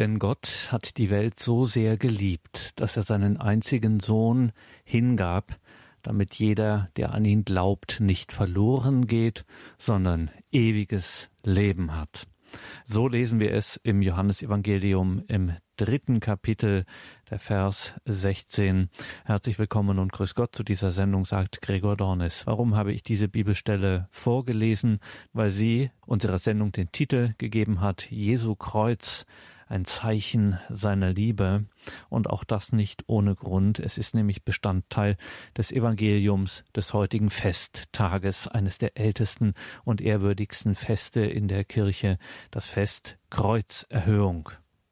Denn Gott hat die Welt so sehr geliebt, dass er seinen einzigen Sohn hingab, damit jeder, der an ihn glaubt, nicht verloren geht, sondern ewiges Leben hat. So lesen wir es im Johannesevangelium im dritten Kapitel, der Vers 16. Herzlich willkommen und grüß Gott zu dieser Sendung, sagt Gregor Dornis. Warum habe ich diese Bibelstelle vorgelesen? Weil sie unserer Sendung den Titel gegeben hat, Jesu Kreuz, ein Zeichen seiner Liebe und auch das nicht ohne Grund. Es ist nämlich Bestandteil des Evangeliums des heutigen Festtages, eines der ältesten und ehrwürdigsten Feste in der Kirche, das Fest Kreuzerhöhung.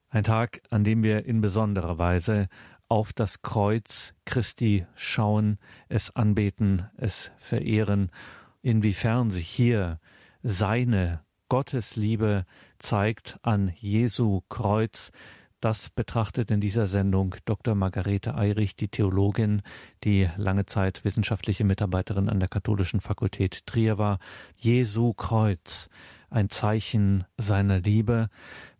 Ein Tag, an dem wir in besonderer Weise auf das Kreuz Christi schauen, es anbeten, es verehren, inwiefern sich hier seine Gottes Liebe zeigt an Jesu Kreuz. Das betrachtet in dieser Sendung Dr. Margarete Eirich, die Theologin, die lange Zeit wissenschaftliche Mitarbeiterin an der Katholischen Fakultät Trier war. Jesu Kreuz, ein Zeichen seiner Liebe.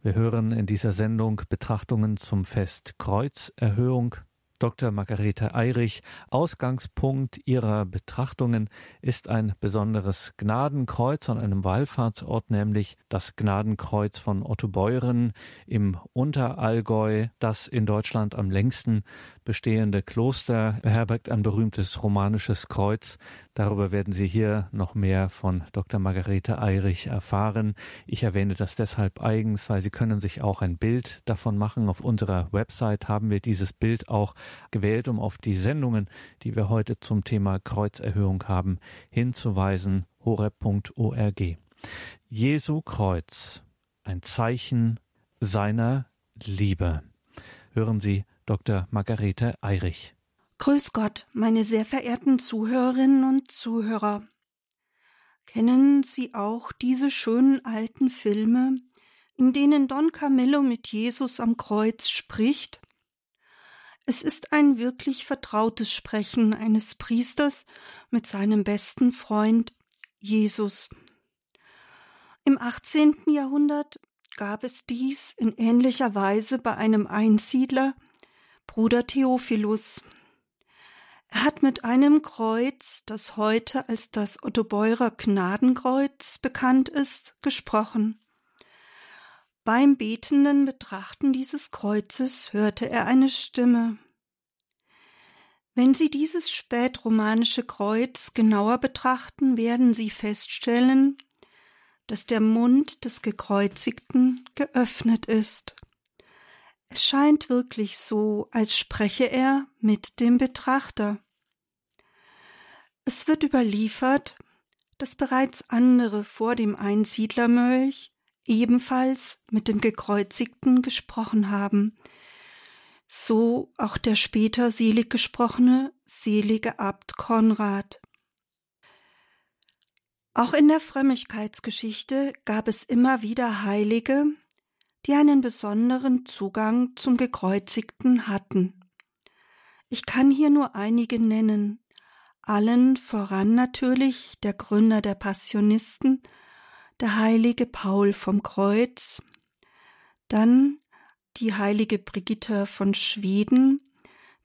Wir hören in dieser Sendung Betrachtungen zum Fest Kreuzerhöhung Dr. Margarete Eirich. Ausgangspunkt ihrer Betrachtungen ist ein besonderes Gnadenkreuz an einem Wallfahrtsort, nämlich das Gnadenkreuz von Otto Beuren im Unterallgäu, das in Deutschland am längsten bestehende Kloster beherbergt ein berühmtes romanisches Kreuz. Darüber werden Sie hier noch mehr von Dr. Margarete Eirich erfahren. Ich erwähne das deshalb eigens, weil Sie können sich auch ein Bild davon machen. Auf unserer Website haben wir dieses Bild auch gewählt, um auf die Sendungen, die wir heute zum Thema Kreuzerhöhung haben, hinzuweisen. horeb.org. Jesu Kreuz, ein Zeichen seiner Liebe. Hören Sie Dr. Margarete Eirich. Grüß Gott, meine sehr verehrten Zuhörerinnen und Zuhörer. Kennen Sie auch diese schönen alten Filme, in denen Don Camillo mit Jesus am Kreuz spricht? Es ist ein wirklich vertrautes Sprechen eines Priesters mit seinem besten Freund Jesus. Im 18. Jahrhundert gab es dies in ähnlicher Weise bei einem Einsiedler, Bruder Theophilus. Er hat mit einem Kreuz, das heute als das Ottobeurer Gnadenkreuz bekannt ist, gesprochen. Beim betenden Betrachten dieses Kreuzes hörte er eine Stimme. Wenn Sie dieses spätromanische Kreuz genauer betrachten, werden Sie feststellen, dass der Mund des Gekreuzigten geöffnet ist. Es scheint wirklich so, als spreche er mit dem Betrachter. Es wird überliefert, dass bereits andere vor dem Einsiedlermönch ebenfalls mit dem Gekreuzigten gesprochen haben, so auch der später selig gesprochene selige Abt Konrad. Auch in der Frömmigkeitsgeschichte gab es immer wieder Heilige, die einen besonderen Zugang zum Gekreuzigten hatten. Ich kann hier nur einige nennen, allen voran natürlich der Gründer der Passionisten, der heilige Paul vom Kreuz, dann die heilige Brigitte von Schweden,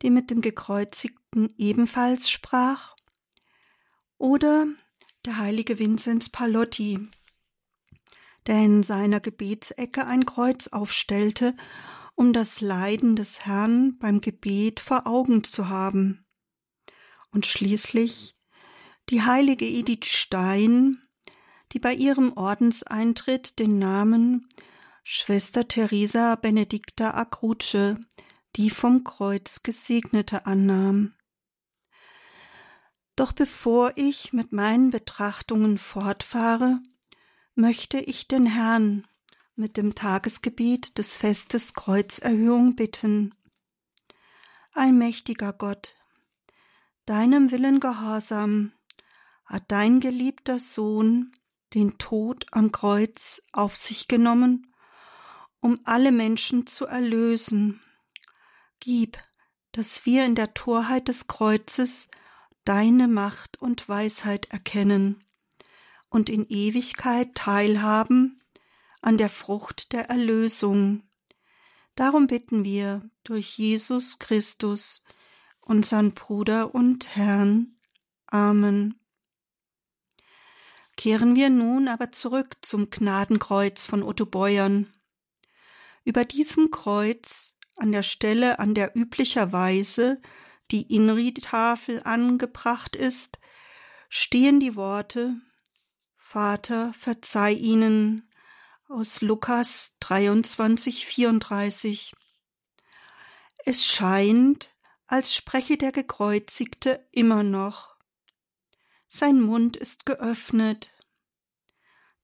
die mit dem Gekreuzigten ebenfalls sprach, oder der heilige Vinzenz Palotti, der in seiner Gebetsecke ein Kreuz aufstellte, um das Leiden des Herrn beim Gebet vor Augen zu haben. Und schließlich die heilige Edith Stein, die bei ihrem Ordenseintritt den Namen Schwester Theresa Benedicta Acruce, die vom Kreuz Gesegnete annahm. Doch bevor ich mit meinen Betrachtungen fortfahre, möchte ich den Herrn mit dem Tagesgebet des Festes Kreuzerhöhung bitten. Allmächtiger Gott, deinem Willen gehorsam hat dein geliebter Sohn den Tod am Kreuz auf sich genommen, um alle Menschen zu erlösen. Gib, dass wir in der Torheit des Kreuzes deine Macht und Weisheit erkennen und in Ewigkeit teilhaben an der Frucht der Erlösung, Darum bitten wir durch Jesus Christus, unseren Bruder und Herrn. Amen. Kehren wir nun aber zurück zum Gnadenkreuz von Otto Beuern. Über diesem Kreuz, an der Stelle, an der üblicherweise die Inri-Tafel angebracht ist, stehen die Worte Vater, verzeih ihnen aus Lukas 23, 34. Es scheint, als spreche der Gekreuzigte immer noch. Sein Mund ist geöffnet.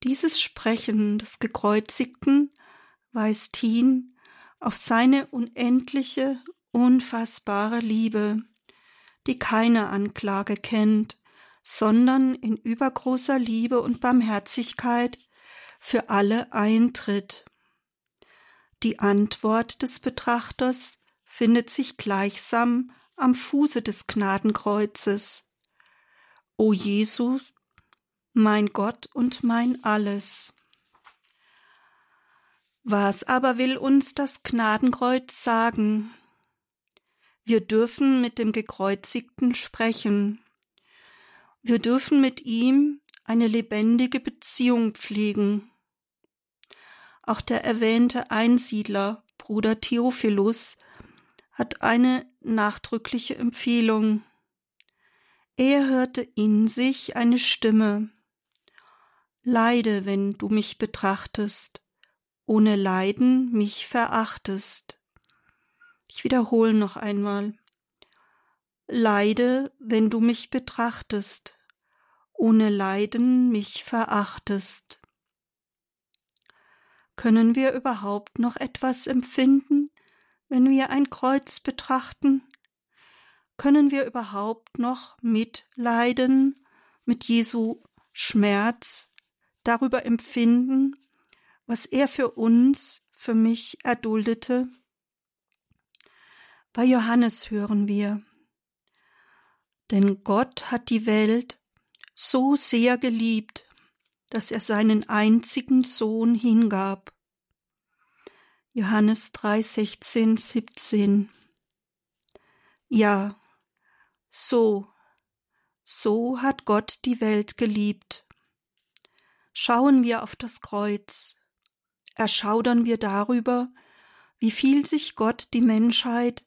Dieses Sprechen des Gekreuzigten weist hin auf seine unendliche, unfassbare Liebe, die keine Anklage kennt, sondern in übergroßer Liebe und Barmherzigkeit für alle eintritt. Die Antwort des Betrachters findet sich gleichsam am Fuße des Gnadenkreuzes. O Jesus, mein Gott und mein Alles. Was aber will uns das Gnadenkreuz sagen? Wir dürfen mit dem Gekreuzigten sprechen. Wir dürfen mit ihm eine lebendige Beziehung pflegen. Auch der erwähnte Einsiedler, Bruder Theophilus, hat eine nachdrückliche Empfehlung. Er hörte in sich eine Stimme. Leide, wenn du mich betrachtest, ohne Leiden mich verachtest. Ich wiederhole noch einmal. Leide, wenn du mich betrachtest, ohne Leiden mich verachtest. Können wir überhaupt noch etwas empfinden, wenn wir ein Kreuz betrachten? Können wir überhaupt noch mitleiden mit Jesu Schmerz, darüber empfinden, was er für uns, für mich erduldete? Bei Johannes hören wir, denn Gott hat die Welt so sehr geliebt, dass er seinen einzigen Sohn hingab. Johannes 3, 16, 17. Ja, so, so hat Gott die Welt geliebt. Schauen wir auf das Kreuz, erschaudern wir darüber, wie viel sich Gott die Menschheit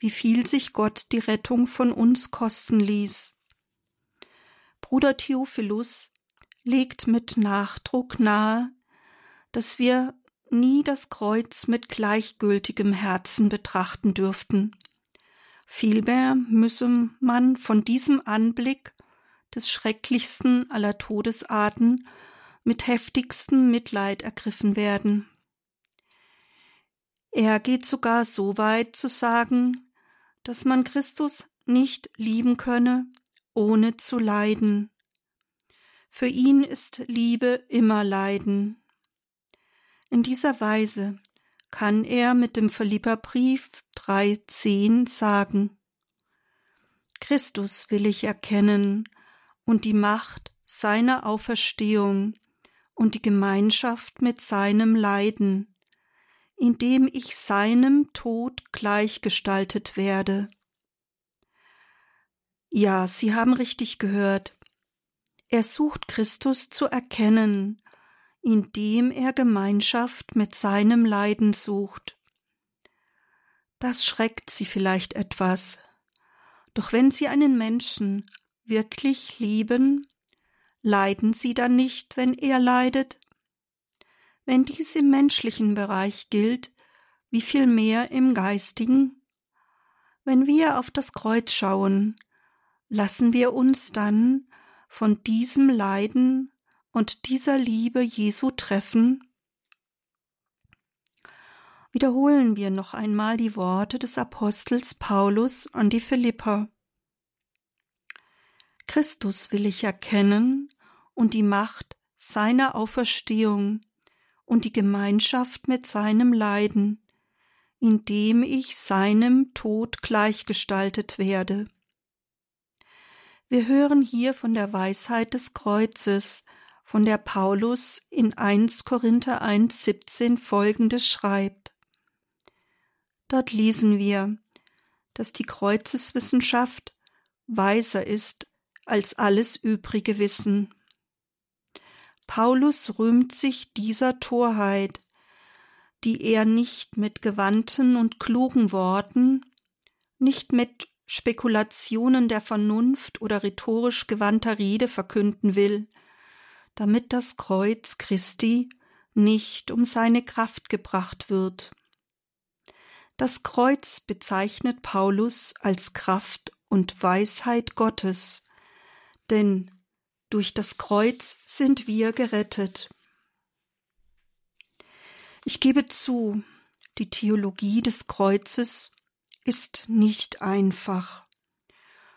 wie viel sich Gott die Rettung von uns kosten ließ. Bruder Theophilus legt mit Nachdruck nahe, dass wir nie das Kreuz mit gleichgültigem Herzen betrachten dürften. Vielmehr müsse man von diesem Anblick des schrecklichsten aller Todesarten mit heftigstem Mitleid ergriffen werden. Er geht sogar so weit zu sagen, dass man Christus nicht lieben könne, ohne zu leiden. Für ihn ist Liebe immer Leiden. In dieser Weise kann er mit dem Philipperbrief 3,10 sagen: Christus will ich erkennen und die Macht seiner Auferstehung und die Gemeinschaft mit seinem Leiden, indem ich seinem Tod gleichgestaltet werde. Ja, Sie haben richtig gehört. Er sucht Christus zu erkennen, indem er Gemeinschaft mit seinem Leiden sucht. Das schreckt Sie vielleicht etwas. Doch wenn Sie einen Menschen wirklich lieben, leiden Sie dann nicht, wenn er leidet? Wenn dies im menschlichen Bereich gilt, wie viel mehr im geistigen? Wenn wir auf das Kreuz schauen, lassen wir uns dann von diesem Leiden und dieser Liebe Jesu treffen? Wiederholen wir noch einmal die Worte des Apostels Paulus an die Philipper. Christus will ich erkennen und die Macht seiner Auferstehung und die Gemeinschaft mit seinem Leiden, indem ich seinem Tod gleichgestaltet werde. Wir hören hier von der Weisheit des Kreuzes, von der Paulus in 1 Korinther 1,17 folgendes schreibt: Dort lesen wir, dass die Kreuzeswissenschaft weiser ist als alles übrige Wissen. Paulus rühmt sich dieser Torheit, die er nicht mit gewandten und klugen Worten, nicht mit Spekulationen der Vernunft oder rhetorisch gewandter Rede verkünden will, damit das Kreuz Christi nicht um seine Kraft gebracht wird. Das Kreuz bezeichnet Paulus als Kraft und Weisheit Gottes, denn durch das Kreuz sind wir gerettet. Ich gebe zu, die Theologie des Kreuzes ist nicht einfach.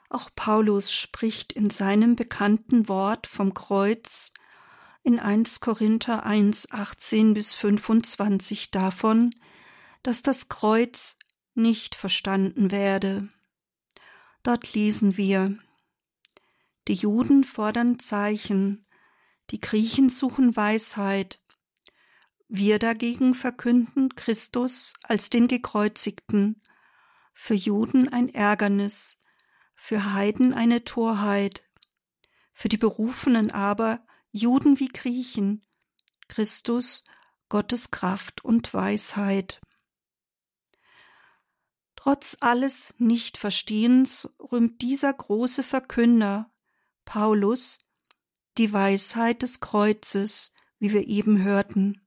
Auch Paulus spricht in seinem bekannten Wort vom Kreuz in 1 Korinther 1, 18 bis 25 davon, dass das Kreuz nicht verstanden werde. Dort lesen wir Die Juden fordern Zeichen, die Griechen suchen Weisheit, wir dagegen verkünden Christus als den Gekreuzigten, für Juden ein Ärgernis, für Heiden eine Torheit, für die Berufenen aber, Juden wie Griechen, Christus Gottes Kraft und Weisheit. Trotz alles Nichtverstehens rühmt dieser große Verkünder, Paulus, die Weisheit des Kreuzes, wie wir eben hörten.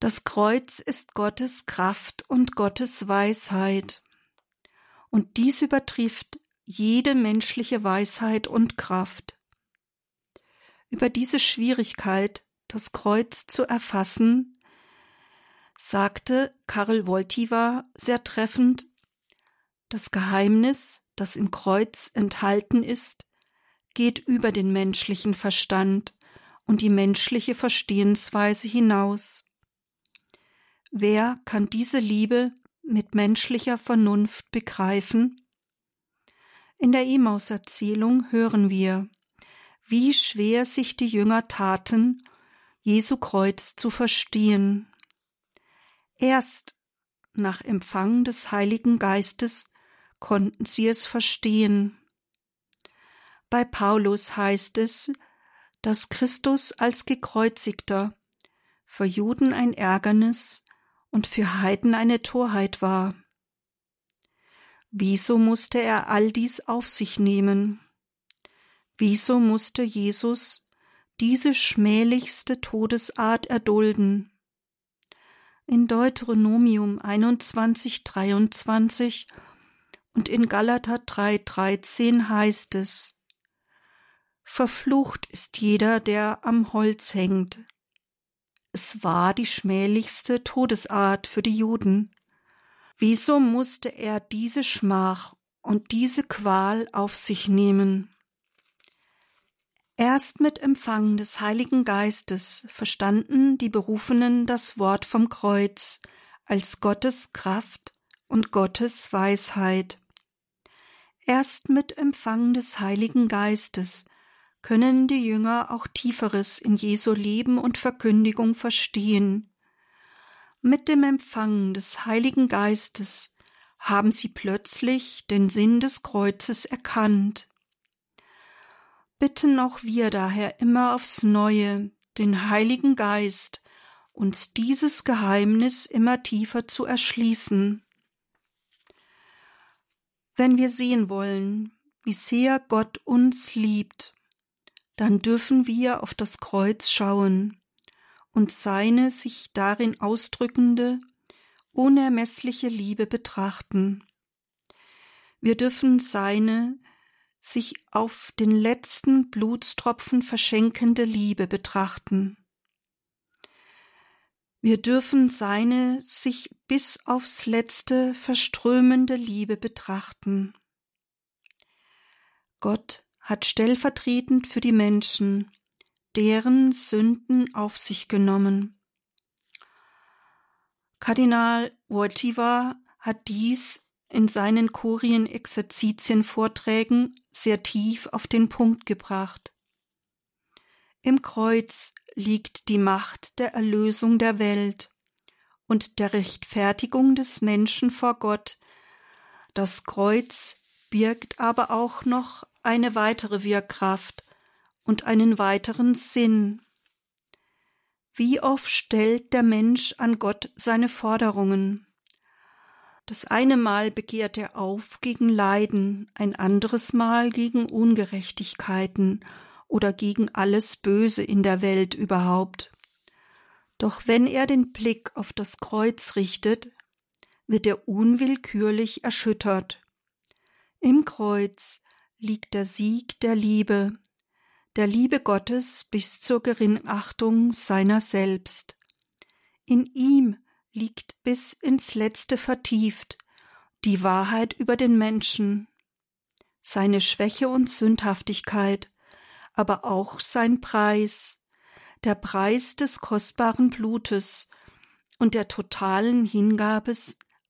Das Kreuz ist Gottes Kraft und Gottes Weisheit, und dies übertrifft jede menschliche Weisheit und Kraft. Über diese Schwierigkeit, das Kreuz zu erfassen, sagte Karl Wojtyła sehr treffend, das Geheimnis, das im Kreuz enthalten ist, geht über den menschlichen Verstand und die menschliche Verstehensweise hinaus. Wer kann diese Liebe mit menschlicher Vernunft begreifen? In der Emaus-Erzählung hören wir, wie schwer sich die Jünger taten, Jesu Kreuz zu verstehen. Erst nach Empfang des Heiligen Geistes konnten sie es verstehen. Bei Paulus heißt es, dass Christus als Gekreuzigter für Juden ein Ärgernis und für Heiden eine Torheit war. Wieso musste er all dies auf sich nehmen? Wieso musste Jesus diese schmählichste Todesart erdulden? in Deuteronomium 21, 23 und in Galater 3, 13 heißt es, Verflucht ist jeder, der am Holz hängt. Es war die schmählichste Todesart für die Juden. Wieso musste er diese Schmach und diese Qual auf sich nehmen? Erst mit Empfang des Heiligen Geistes verstanden die Berufenen das Wort vom Kreuz als Gottes Kraft und Gottes Weisheit. Erst mit Empfang des Heiligen Geistes können die Jünger auch Tieferes in Jesu Leben und Verkündigung verstehen. Mit dem Empfang des Heiligen Geistes haben sie plötzlich den Sinn des Kreuzes erkannt bitten auch wir daher immer aufs neue den Heiligen Geist, uns dieses Geheimnis immer tiefer zu erschließen. Wenn wir sehen wollen, wie sehr Gott uns liebt, dann dürfen wir auf das Kreuz schauen und seine sich darin ausdrückende, unermessliche Liebe betrachten. Wir dürfen seine sich auf den letzten Blutstropfen verschenkende Liebe betrachten. Wir dürfen seine sich bis aufs letzte verströmende Liebe betrachten. Gott hat stellvertretend für die Menschen deren Sünden auf sich genommen. Kardinal Wojtyła hat dies in seinen Kurien-Exerzitien-Vorträgen sehr tief auf den Punkt gebracht. Im Kreuz liegt die Macht der Erlösung der Welt und der Rechtfertigung des Menschen vor Gott. Das Kreuz birgt aber auch noch eine weitere Wirkkraft und einen weiteren Sinn. Wie oft stellt der Mensch an Gott seine Forderungen? Das eine Mal begehrt er auf gegen Leiden, ein anderes Mal gegen Ungerechtigkeiten oder gegen alles Böse in der Welt überhaupt. Doch wenn er den Blick auf das Kreuz richtet, wird er unwillkürlich erschüttert. Im Kreuz liegt der Sieg der Liebe, der Liebe Gottes bis zur Geringachtung seiner selbst. In ihm liegt bis ins Letzte vertieft die Wahrheit über den Menschen, seine Schwäche und Sündhaftigkeit, aber auch sein Preis, der Preis des kostbaren Blutes und der totalen Hingabe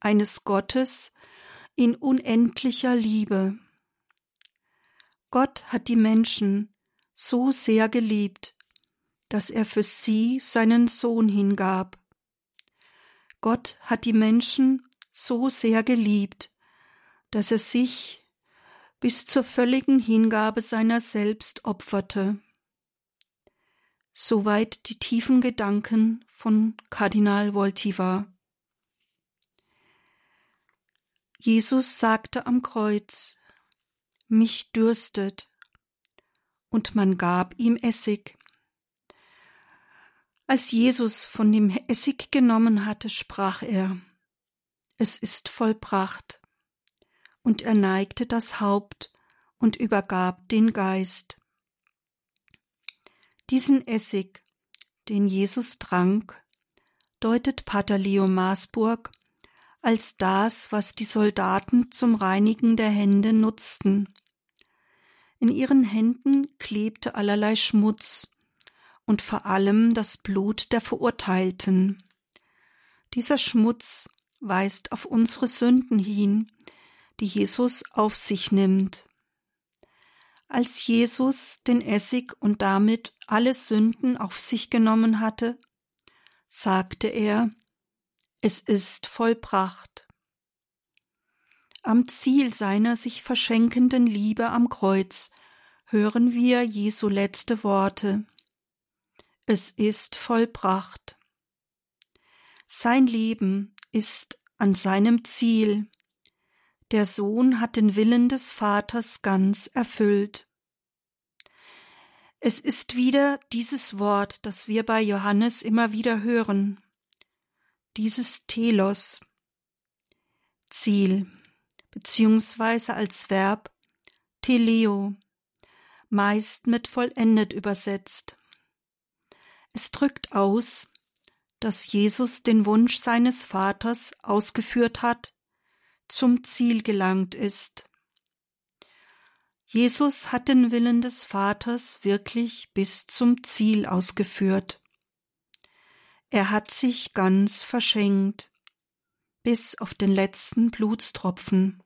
eines Gottes in unendlicher Liebe. Gott hat die Menschen so sehr geliebt, dass er für sie seinen Sohn hingab. Gott hat die Menschen so sehr geliebt, dass er sich bis zur völligen Hingabe seiner selbst opferte. Soweit die tiefen Gedanken von Kardinal Voltiva. Jesus sagte am Kreuz, Mich dürstet, und man gab ihm Essig. Als Jesus von dem Essig genommen hatte, sprach er, Es ist vollbracht, und er neigte das Haupt und übergab den Geist. Diesen Essig, den Jesus trank, deutet Pater Leo Maasburg als das, was die Soldaten zum Reinigen der Hände nutzten. In ihren Händen klebte allerlei Schmutz und vor allem das Blut der Verurteilten. Dieser Schmutz weist auf unsere Sünden hin, die Jesus auf sich nimmt. Als Jesus den Essig und damit alle Sünden auf sich genommen hatte, sagte er, es ist vollbracht. Am Ziel seiner sich verschenkenden Liebe am Kreuz hören wir Jesu letzte Worte. Es ist vollbracht. Sein Leben ist an seinem Ziel, der Sohn hat den Willen des Vaters ganz erfüllt. Es ist wieder dieses Wort, das wir bei Johannes immer wieder hören. Dieses Telos, Ziel, beziehungsweise als Verb Teleo, meist mit vollendet übersetzt. Es drückt aus, dass Jesus den Wunsch seines Vaters ausgeführt hat, zum Ziel gelangt ist. Jesus hat den Willen des Vaters wirklich bis zum Ziel ausgeführt. Er hat sich ganz verschenkt, bis auf den letzten Blutstropfen.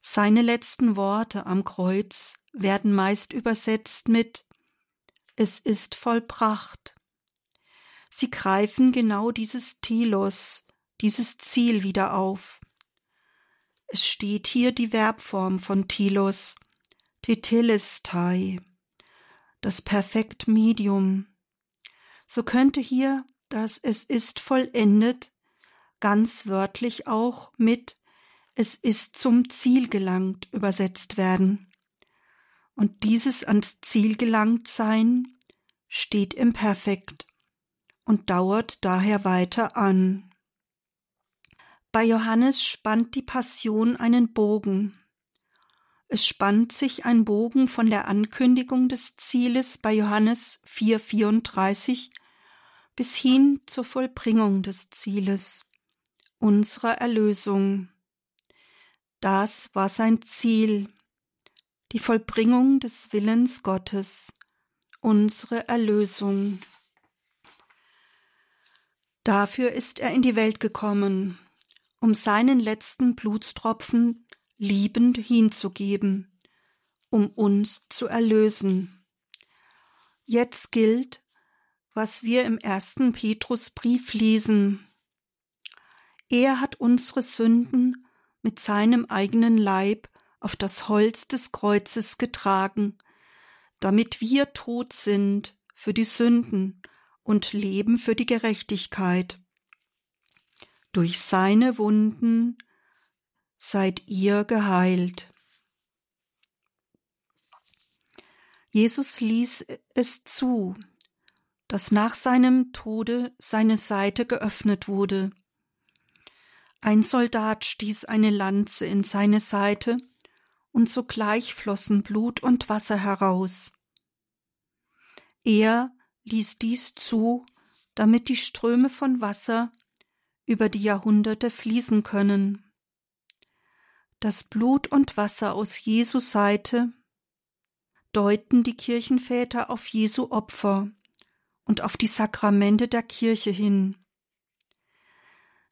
Seine letzten Worte am Kreuz werden meist übersetzt mit Es ist vollbracht. Sie greifen genau dieses Telos, dieses Ziel wieder auf. Es steht hier die Verbform von Tilos, Tetelestai, das Perfektmedium. So könnte hier das Es ist vollendet ganz wörtlich auch mit Es ist zum Ziel gelangt übersetzt werden. Und dieses ans Ziel gelangt sein steht im Perfekt und dauert daher weiter an. Bei Johannes spannt die Passion einen Bogen. Es spannt sich ein Bogen von der Ankündigung des Zieles bei Johannes 4,34 bis hin zur Vollbringung des Zieles, unserer Erlösung. Das war sein Ziel, die Vollbringung des Willens Gottes, unsere Erlösung. Dafür ist er in die Welt gekommen, um seinen letzten Blutstropfen liebend hinzugeben, um uns zu erlösen. Jetzt gilt, was wir im ersten Petrusbrief lesen. Er hat unsere Sünden mit seinem eigenen Leib auf das Holz des Kreuzes getragen, damit wir tot sind für die Sünden und leben für die Gerechtigkeit. Durch seine Wunden seid ihr geheilt. Jesus ließ es zu, dass nach seinem Tode seine Seite geöffnet wurde. Ein Soldat stieß eine Lanze in seine Seite, und sogleich flossen Blut und Wasser heraus. Er ließ dies zu, damit die Ströme von Wasser über die Jahrhunderte fließen können. Das Blut und Wasser aus Jesu Seite deuten die Kirchenväter auf Jesu Opfer und auf die Sakramente der Kirche hin.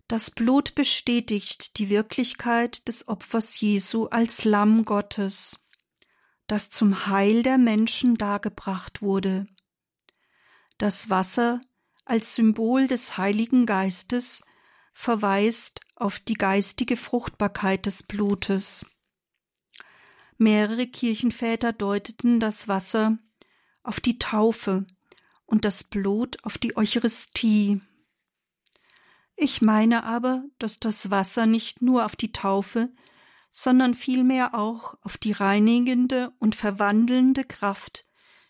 Das Blut bestätigt die Wirklichkeit des Opfers Jesu als Lamm Gottes, das zum Heil der Menschen dargebracht wurde. Das Wasser als Symbol des Heiligen Geistes verweist auf die geistige Fruchtbarkeit des Blutes. Mehrere Kirchenväter deuteten das Wasser auf die Taufe und das Blut auf die Eucharistie. Ich meine aber, dass das Wasser nicht nur auf die Taufe, sondern vielmehr auch auf die reinigende und verwandelnde Kraft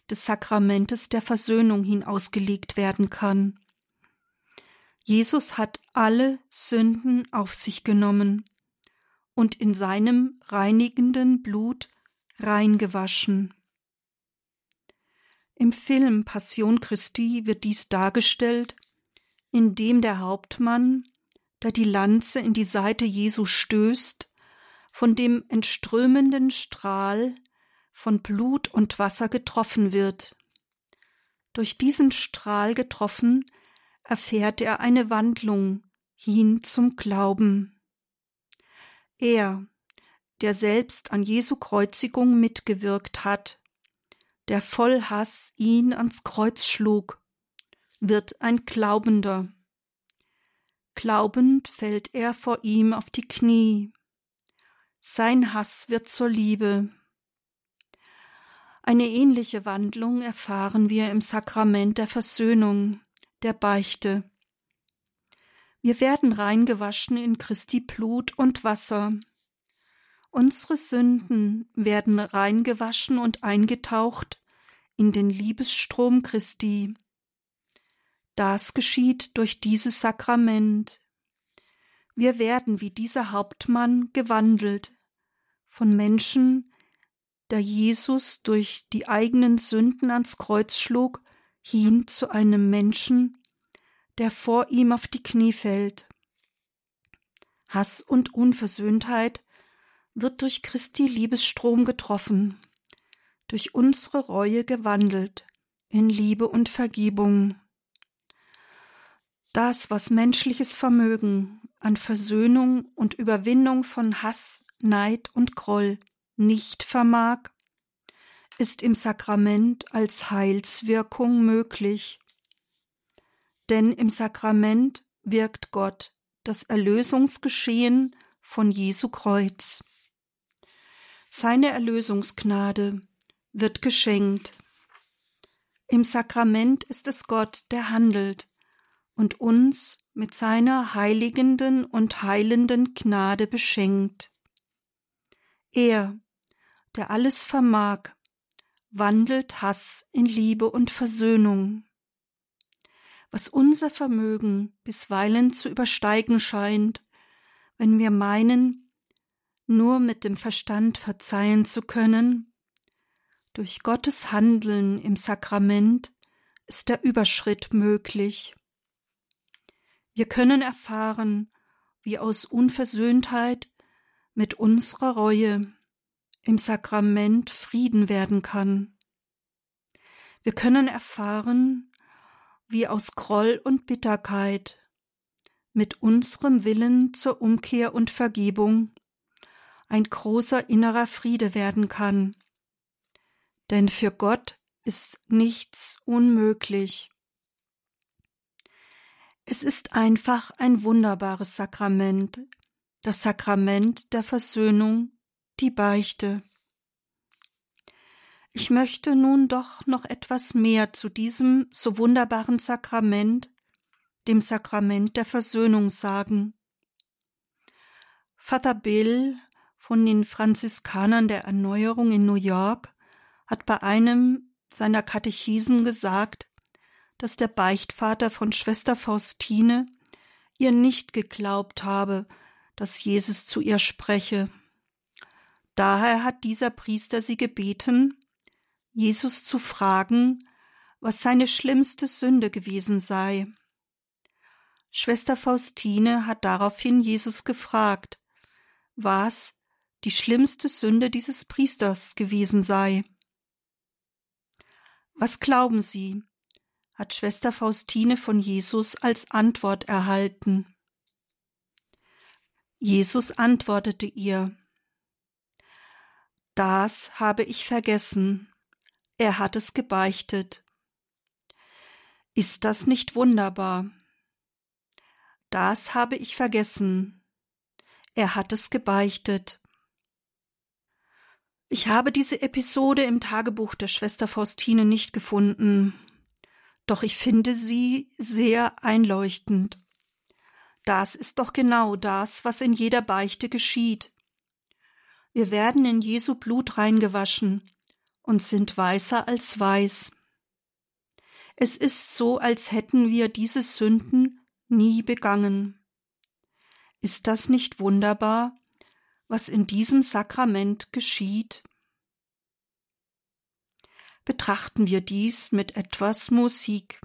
des Sakramentes der Versöhnung hin ausgelegt werden kann. Jesus hat alle Sünden auf sich genommen und in seinem reinigenden Blut reingewaschen. Im Film Passion Christi wird dies dargestellt, indem der Hauptmann, der die Lanze in die Seite Jesu stößt, von dem entströmenden Strahl von Blut und Wasser getroffen wird. Durch diesen Strahl getroffen, erfährt er eine Wandlung hin zum Glauben. Er, der selbst an Jesu Kreuzigung mitgewirkt hat, der voll Hass ihn ans Kreuz schlug, wird ein Glaubender. Glaubend fällt er vor ihm auf die Knie. Sein Hass wird zur Liebe. Eine ähnliche Wandlung erfahren wir im Sakrament der Versöhnung, der Beichte. Wir werden reingewaschen in Christi Blut und Wasser. Unsere Sünden werden reingewaschen und eingetaucht in den Liebesstrom Christi. Das geschieht durch dieses Sakrament. Wir werden wie dieser Hauptmann gewandelt von Menschen, der Jesus durch die eigenen Sünden ans Kreuz schlug, hin zu einem Menschen, der vor ihm auf die Knie fällt. Hass und Unversöhntheit wird durch Christi Liebesstrom getroffen, durch unsere Reue gewandelt in Liebe und Vergebung. Das, was menschliches Vermögen an Versöhnung und Überwindung von Hass, Neid und Groll nicht vermag, ist im Sakrament als Heilswirkung möglich. Denn im Sakrament wirkt Gott das Erlösungsgeschehen von Jesu Kreuz. Seine Erlösungsgnade wird geschenkt. Im Sakrament ist es Gott, der handelt und uns mit seiner heiligenden und heilenden Gnade beschenkt. Er, der alles vermag, wandelt Hass in Liebe und Versöhnung. Was unser Vermögen bisweilen zu übersteigen scheint, wenn wir meinen, nur mit dem Verstand verzeihen zu können, durch Gottes Handeln im Sakrament ist der Überschritt möglich. Wir können erfahren, wie aus Unversöhntheit mit unserer Reue im Sakrament Frieden werden kann. Wir können erfahren, wie aus Groll und Bitterkeit mit unserem Willen zur Umkehr und Vergebung ein großer innerer Friede werden kann. Denn für Gott ist nichts unmöglich. Es ist einfach ein wunderbares Sakrament, das Sakrament der Versöhnung, die Beichte. Ich möchte nun doch noch etwas mehr zu diesem so wunderbaren Sakrament, dem Sakrament der Versöhnung sagen. Vater Bill von den Franziskanern der Erneuerung in New York hat bei einem seiner Katechisen gesagt, dass der Beichtvater von Schwester Faustine ihr nicht geglaubt habe, dass Jesus zu ihr spreche. Daher hat dieser Priester sie gebeten, Jesus zu fragen, was seine schlimmste Sünde gewesen sei. Schwester Faustine hat daraufhin Jesus gefragt, was die schlimmste Sünde dieses Priesters gewesen sei. Was glauben Sie? hat Schwester Faustine von Jesus als Antwort erhalten. Jesus antwortete ihr Das habe ich vergessen. Er hat es gebeichtet. Ist das nicht wunderbar? Das habe ich vergessen. Er hat es gebeichtet. Ich habe diese Episode im Tagebuch der Schwester Faustine nicht gefunden, doch ich finde sie sehr einleuchtend. Das ist doch genau das, was in jeder Beichte geschieht. Wir werden in Jesu Blut reingewaschen und sind weißer als weiß. Es ist so, als hätten wir diese Sünden nie begangen. Ist das nicht wunderbar, was in diesem Sakrament geschieht? Betrachten wir dies mit etwas Musik.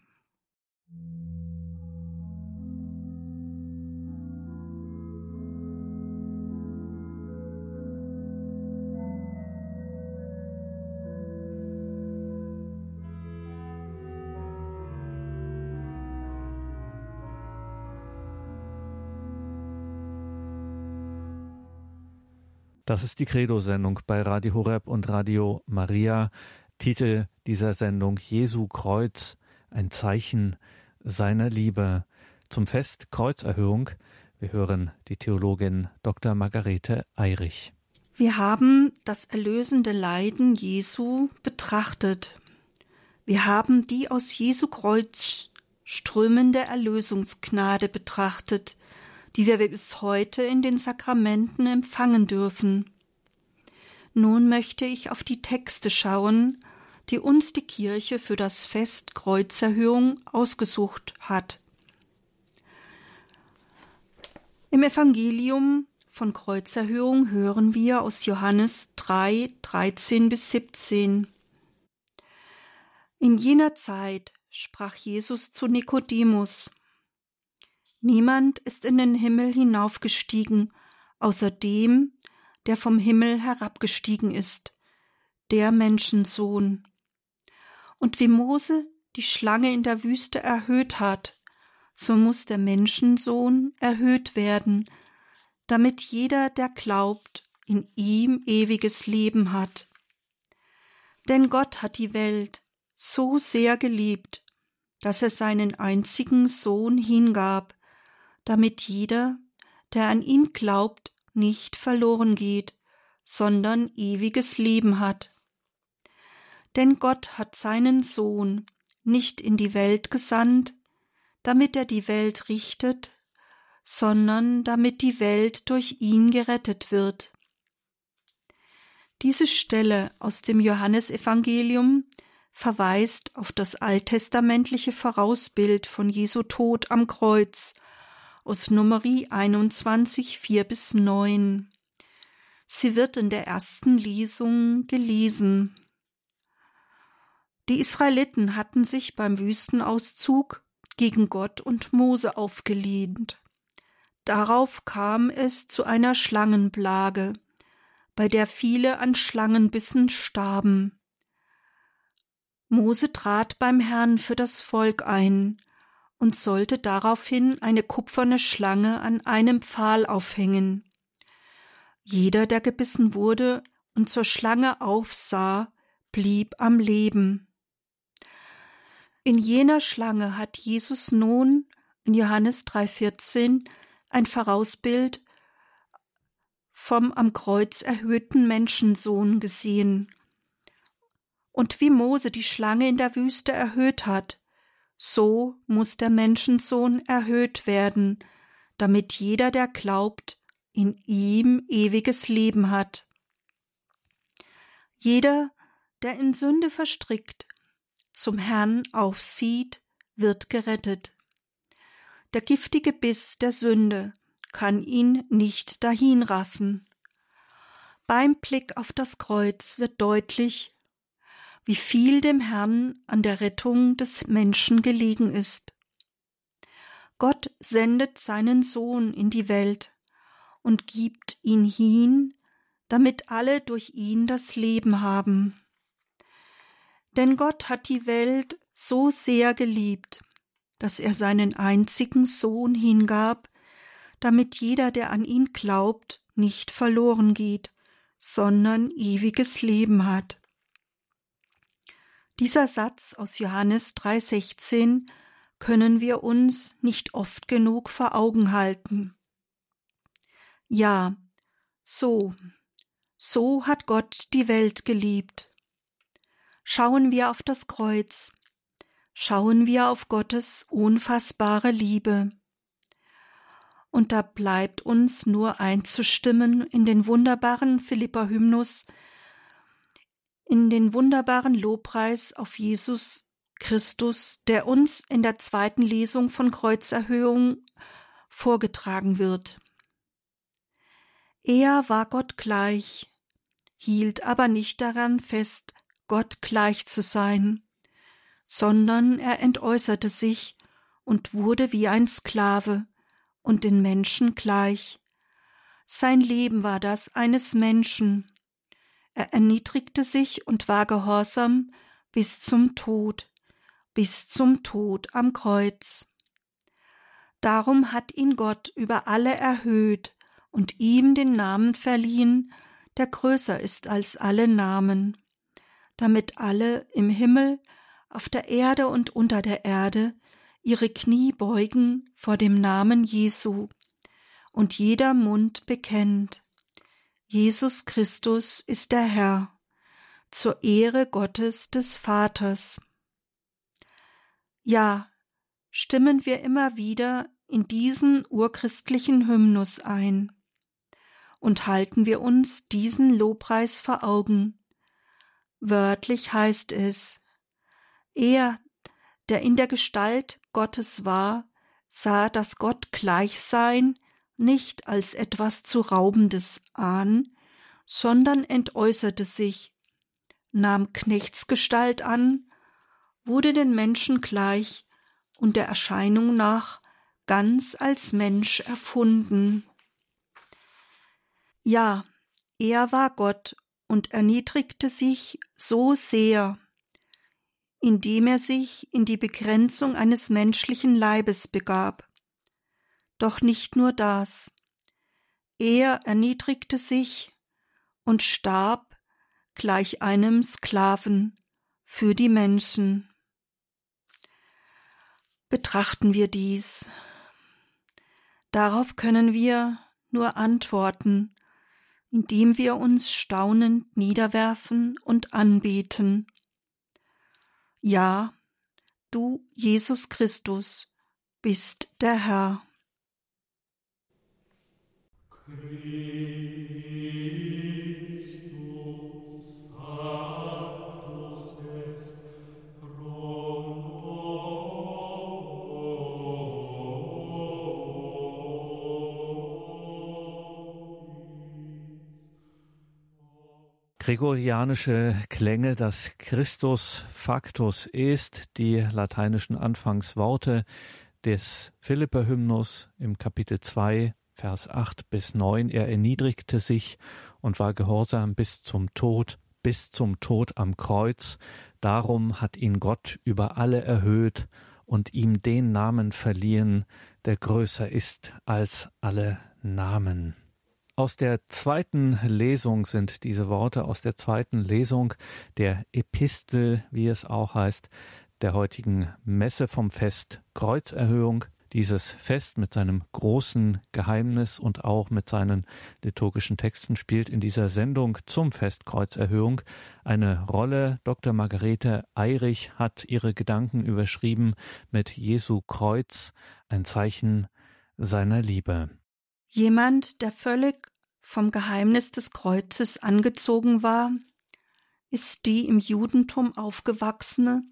Das ist die Credo-Sendung bei Radio Horeb und Radio Maria. Titel dieser Sendung Jesu Kreuz, ein Zeichen seiner Liebe. Zum Fest Kreuzerhöhung. Wir hören die Theologin Dr. Margarete Eirich. Wir haben das erlösende Leiden Jesu betrachtet. Wir haben die aus Jesu Kreuz strömende Erlösungsgnade betrachtet, die wir bis heute in den Sakramenten empfangen dürfen. Nun möchte ich auf die Texte schauen, die uns die Kirche für das Fest Kreuzerhöhung ausgesucht hat. Im Evangelium von Kreuzerhöhung hören wir aus Johannes 3, 13 bis 17. In jener Zeit sprach Jesus zu Nikodemus, Niemand ist in den Himmel hinaufgestiegen, außer dem, der vom Himmel herabgestiegen ist, der Menschensohn. Und wie Mose die Schlange in der Wüste erhöht hat, so muss der Menschensohn erhöht werden, damit jeder, der glaubt, in ihm ewiges Leben hat. Denn Gott hat die Welt so sehr geliebt, dass er seinen einzigen Sohn hingab, damit jeder, der an ihn glaubt, nicht verloren geht, sondern ewiges Leben hat. Denn Gott hat seinen Sohn nicht in die Welt gesandt, damit er die Welt richtet, sondern damit die Welt durch ihn gerettet wird. Diese Stelle aus dem Johannesevangelium verweist auf das alttestamentliche Vorausbild von Jesu Tod am Kreuz aus Nummerie 21, 4 bis 9. Sie wird in der ersten Lesung gelesen. Die Israeliten hatten sich beim Wüstenauszug gegen Gott und Mose aufgelehnt. Darauf kam es zu einer Schlangenplage, bei der viele an Schlangenbissen starben. Mose trat beim Herrn für das Volk ein und sollte daraufhin eine kupferne Schlange an einem Pfahl aufhängen. Jeder, der gebissen wurde und zur Schlange aufsah, blieb am Leben. In jener Schlange hat Jesus nun in Johannes 3,14 ein Vorausbild vom am Kreuz erhöhten Menschensohn gesehen. Und wie Mose die Schlange in der Wüste erhöht hat, so muss der Menschensohn erhöht werden, damit jeder, der glaubt, in ihm ewiges Leben hat. Jeder, der in Sünde verstrickt, zum Herrn aufsieht, wird gerettet. Der giftige Biss der Sünde kann ihn nicht dahinraffen. Beim Blick auf das Kreuz wird deutlich, wie viel dem Herrn an der Rettung des Menschen gelegen ist. Gott sendet seinen Sohn in die Welt und gibt ihn hin, damit alle durch ihn das Leben haben. Denn Gott hat die Welt so sehr geliebt, dass er seinen einzigen Sohn hingab, damit jeder, der an ihn glaubt, nicht verloren geht, sondern ewiges Leben hat. Dieser Satz aus Johannes 3:16 können wir uns nicht oft genug vor Augen halten. Ja, so, so hat Gott die Welt geliebt. Schauen wir auf das Kreuz, schauen wir auf Gottes unfassbare Liebe. Und da bleibt uns nur einzustimmen in den wunderbaren Philippa-Hymnus, in den wunderbaren Lobpreis auf Jesus Christus, der uns in der zweiten Lesung von Kreuzerhöhung vorgetragen wird. Er war Gott gleich, hielt aber nicht daran fest, Gott gleich zu sein, sondern er entäußerte sich und wurde wie ein Sklave und den Menschen gleich. Sein Leben war das eines Menschen, er erniedrigte sich und war gehorsam bis zum Tod, bis zum Tod am Kreuz. Darum hat ihn Gott über alle erhöht und ihm den Namen verliehen, der größer ist als alle Namen, damit alle im Himmel, auf der Erde und unter der Erde ihre Knie beugen vor dem Namen Jesu und jeder Mund bekennt, Jesus Christus ist der Herr, zur Ehre Gottes des Vaters. Ja, stimmen wir immer wieder in diesen urchristlichen Hymnus ein und halten wir uns diesen Lobpreis vor Augen. Wörtlich heißt es, er, der in der Gestalt Gottes war, sah das Gott Gleichsein nicht als etwas zu Raubendes an, sondern entäußerte sich, nahm Knechtsgestalt an, wurde den Menschen gleich und der Erscheinung nach ganz als Mensch erfunden. Ja, er war Gott und erniedrigte sich so sehr, indem er sich in die Begrenzung eines menschlichen Leibes begab. Doch nicht nur das. Er erniedrigte sich und starb gleich einem Sklaven für die Menschen. Betrachten wir dies. Darauf können wir nur antworten, indem wir uns staunend niederwerfen und anbeten. Ja, du, Jesus Christus, bist der Herr. Gregorianische Klänge, dass Christus Factus ist, die lateinischen Anfangsworte des Philipper-Hymnus im Kapitel 2 Vers 8 bis 9, er erniedrigte sich und war gehorsam bis zum Tod, bis zum Tod am Kreuz, darum hat ihn Gott über alle erhöht und ihm den Namen verliehen, der größer ist als alle Namen. Aus der zweiten Lesung sind diese Worte aus der zweiten Lesung der Epistel, wie es auch heißt, der heutigen Messe vom Fest Kreuzerhöhung Dieses Fest mit seinem großen Geheimnis und auch mit seinen liturgischen Texten spielt in dieser Sendung zum Fest Kreuzerhöhung eine Rolle. Dr. Margarete Eirich hat ihre Gedanken überschrieben mit Jesu Kreuz, ein Zeichen seiner Liebe. Jemand, der völlig vom Geheimnis des Kreuzes angezogen war, ist die im Judentum aufgewachsene,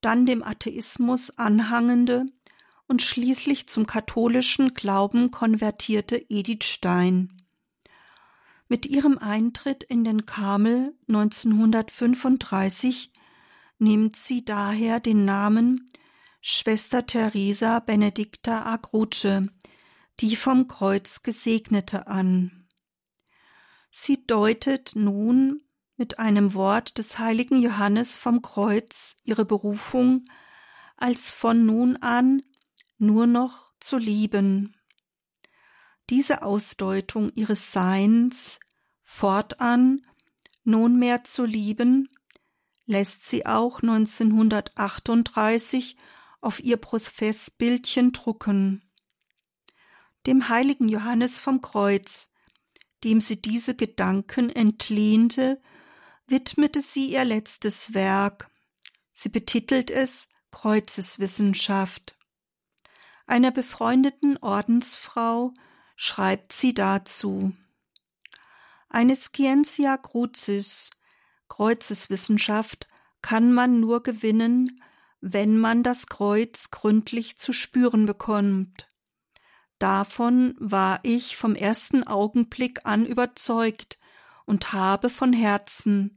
dann dem Atheismus anhangende und schließlich zum katholischen Glauben konvertierte Edith Stein. Mit ihrem Eintritt in den Karmel 1935 nimmt sie daher den Namen Schwester Teresa Benedicta Agruce, die vom Kreuz Gesegnete an. Sie deutet nun mit einem Wort des heiligen Johannes vom Kreuz ihre Berufung als von nun an nur noch zu lieben. Diese Ausdeutung ihres Seins fortan nunmehr zu lieben, lässt sie auch 1938 auf ihr Professbildchen drucken. Dem heiligen Johannes vom Kreuz, dem sie diese Gedanken entlehnte, widmete sie ihr letztes Werk. Sie betitelt es Kreuzeswissenschaft. Einer befreundeten Ordensfrau schreibt sie dazu. Eine Scientia Crucis, Kreuzeswissenschaft, kann man nur gewinnen, wenn man das Kreuz gründlich zu spüren bekommt. Davon war ich vom ersten Augenblick an überzeugt, und habe von Herzen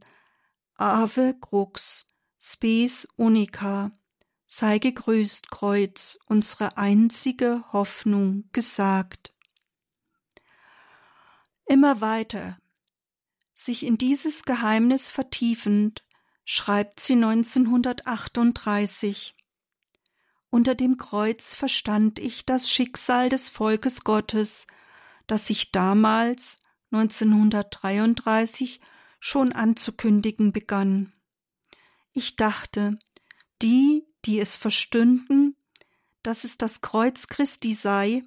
Ave Crux, Spes Unica, sei gegrüßt, Kreuz, unsere einzige Hoffnung, gesagt. Immer weiter, sich in dieses Geheimnis vertiefend, schreibt sie 1938. Unter dem Kreuz verstand ich das Schicksal des Volkes Gottes, das sich damals 1933 schon anzukündigen begann. Ich dachte, die, die es verstünden, dass es das Kreuz Christi sei,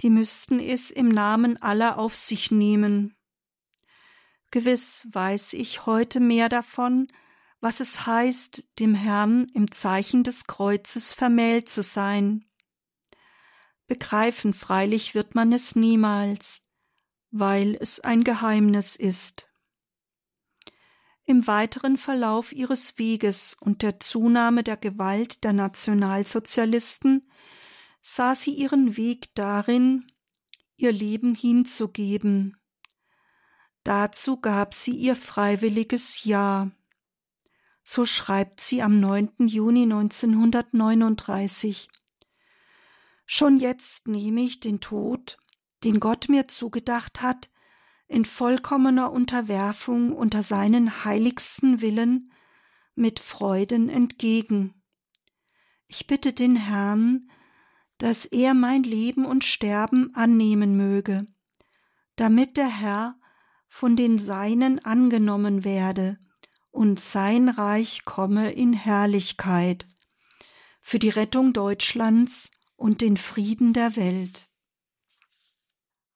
die müssten es im Namen aller auf sich nehmen. Gewiss weiß ich heute mehr davon, was es heißt, dem Herrn im Zeichen des Kreuzes vermählt zu sein. Begreifen freilich wird man es niemals, weil es ein Geheimnis ist. Im weiteren Verlauf ihres Weges und der Zunahme der Gewalt der Nationalsozialisten sah sie ihren Weg darin, ihr Leben hinzugeben. Dazu gab sie ihr freiwilliges Ja. So schreibt sie am 9. Juni 1939. Schon jetzt nehme ich den Tod den Gott mir zugedacht hat, in vollkommener Unterwerfung unter seinen heiligsten Willen mit Freuden entgegen. Ich bitte den Herrn, dass er mein Leben und Sterben annehmen möge, damit der Herr von den Seinen angenommen werde und sein Reich komme in Herrlichkeit für die Rettung Deutschlands und den Frieden der Welt.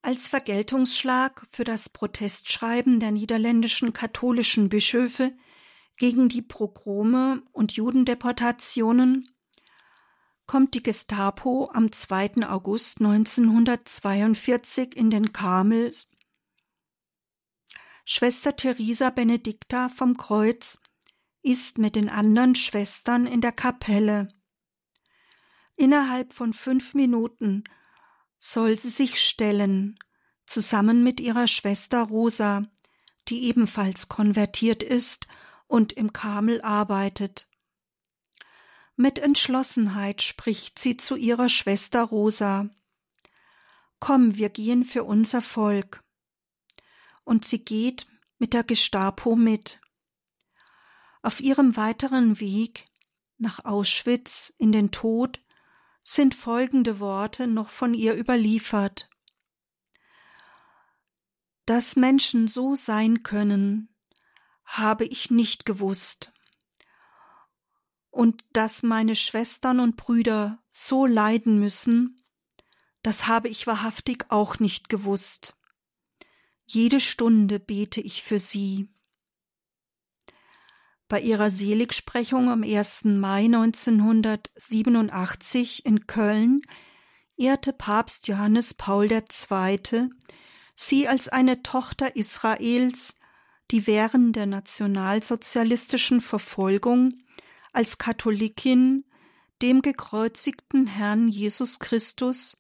Als Vergeltungsschlag für das Protestschreiben der niederländischen katholischen Bischöfe gegen die Progrome und Judendeportationen kommt die Gestapo am 2. August 1942 in den Karmel. Schwester Theresa Benedicta vom Kreuz ist mit den anderen Schwestern in der Kapelle. Innerhalb von fünf Minuten soll sie sich stellen, zusammen mit ihrer Schwester Rosa, die ebenfalls konvertiert ist und im Karmel arbeitet. Mit Entschlossenheit spricht sie zu ihrer Schwester Rosa. Komm, wir gehen für unser Volk. Und sie geht mit der Gestapo mit. Auf ihrem weiteren Weg nach Auschwitz in den Tod sind folgende Worte noch von ihr überliefert. Dass Menschen so sein können, habe ich nicht gewusst. Und dass meine Schwestern und Brüder so leiden müssen, das habe ich wahrhaftig auch nicht gewusst. Jede Stunde bete ich für sie. Bei ihrer Seligsprechung am 1. Mai 1987 in Köln ehrte Papst Johannes Paul II. sie als eine Tochter Israels, die während der nationalsozialistischen Verfolgung als Katholikin dem gekreuzigten Herrn Jesus Christus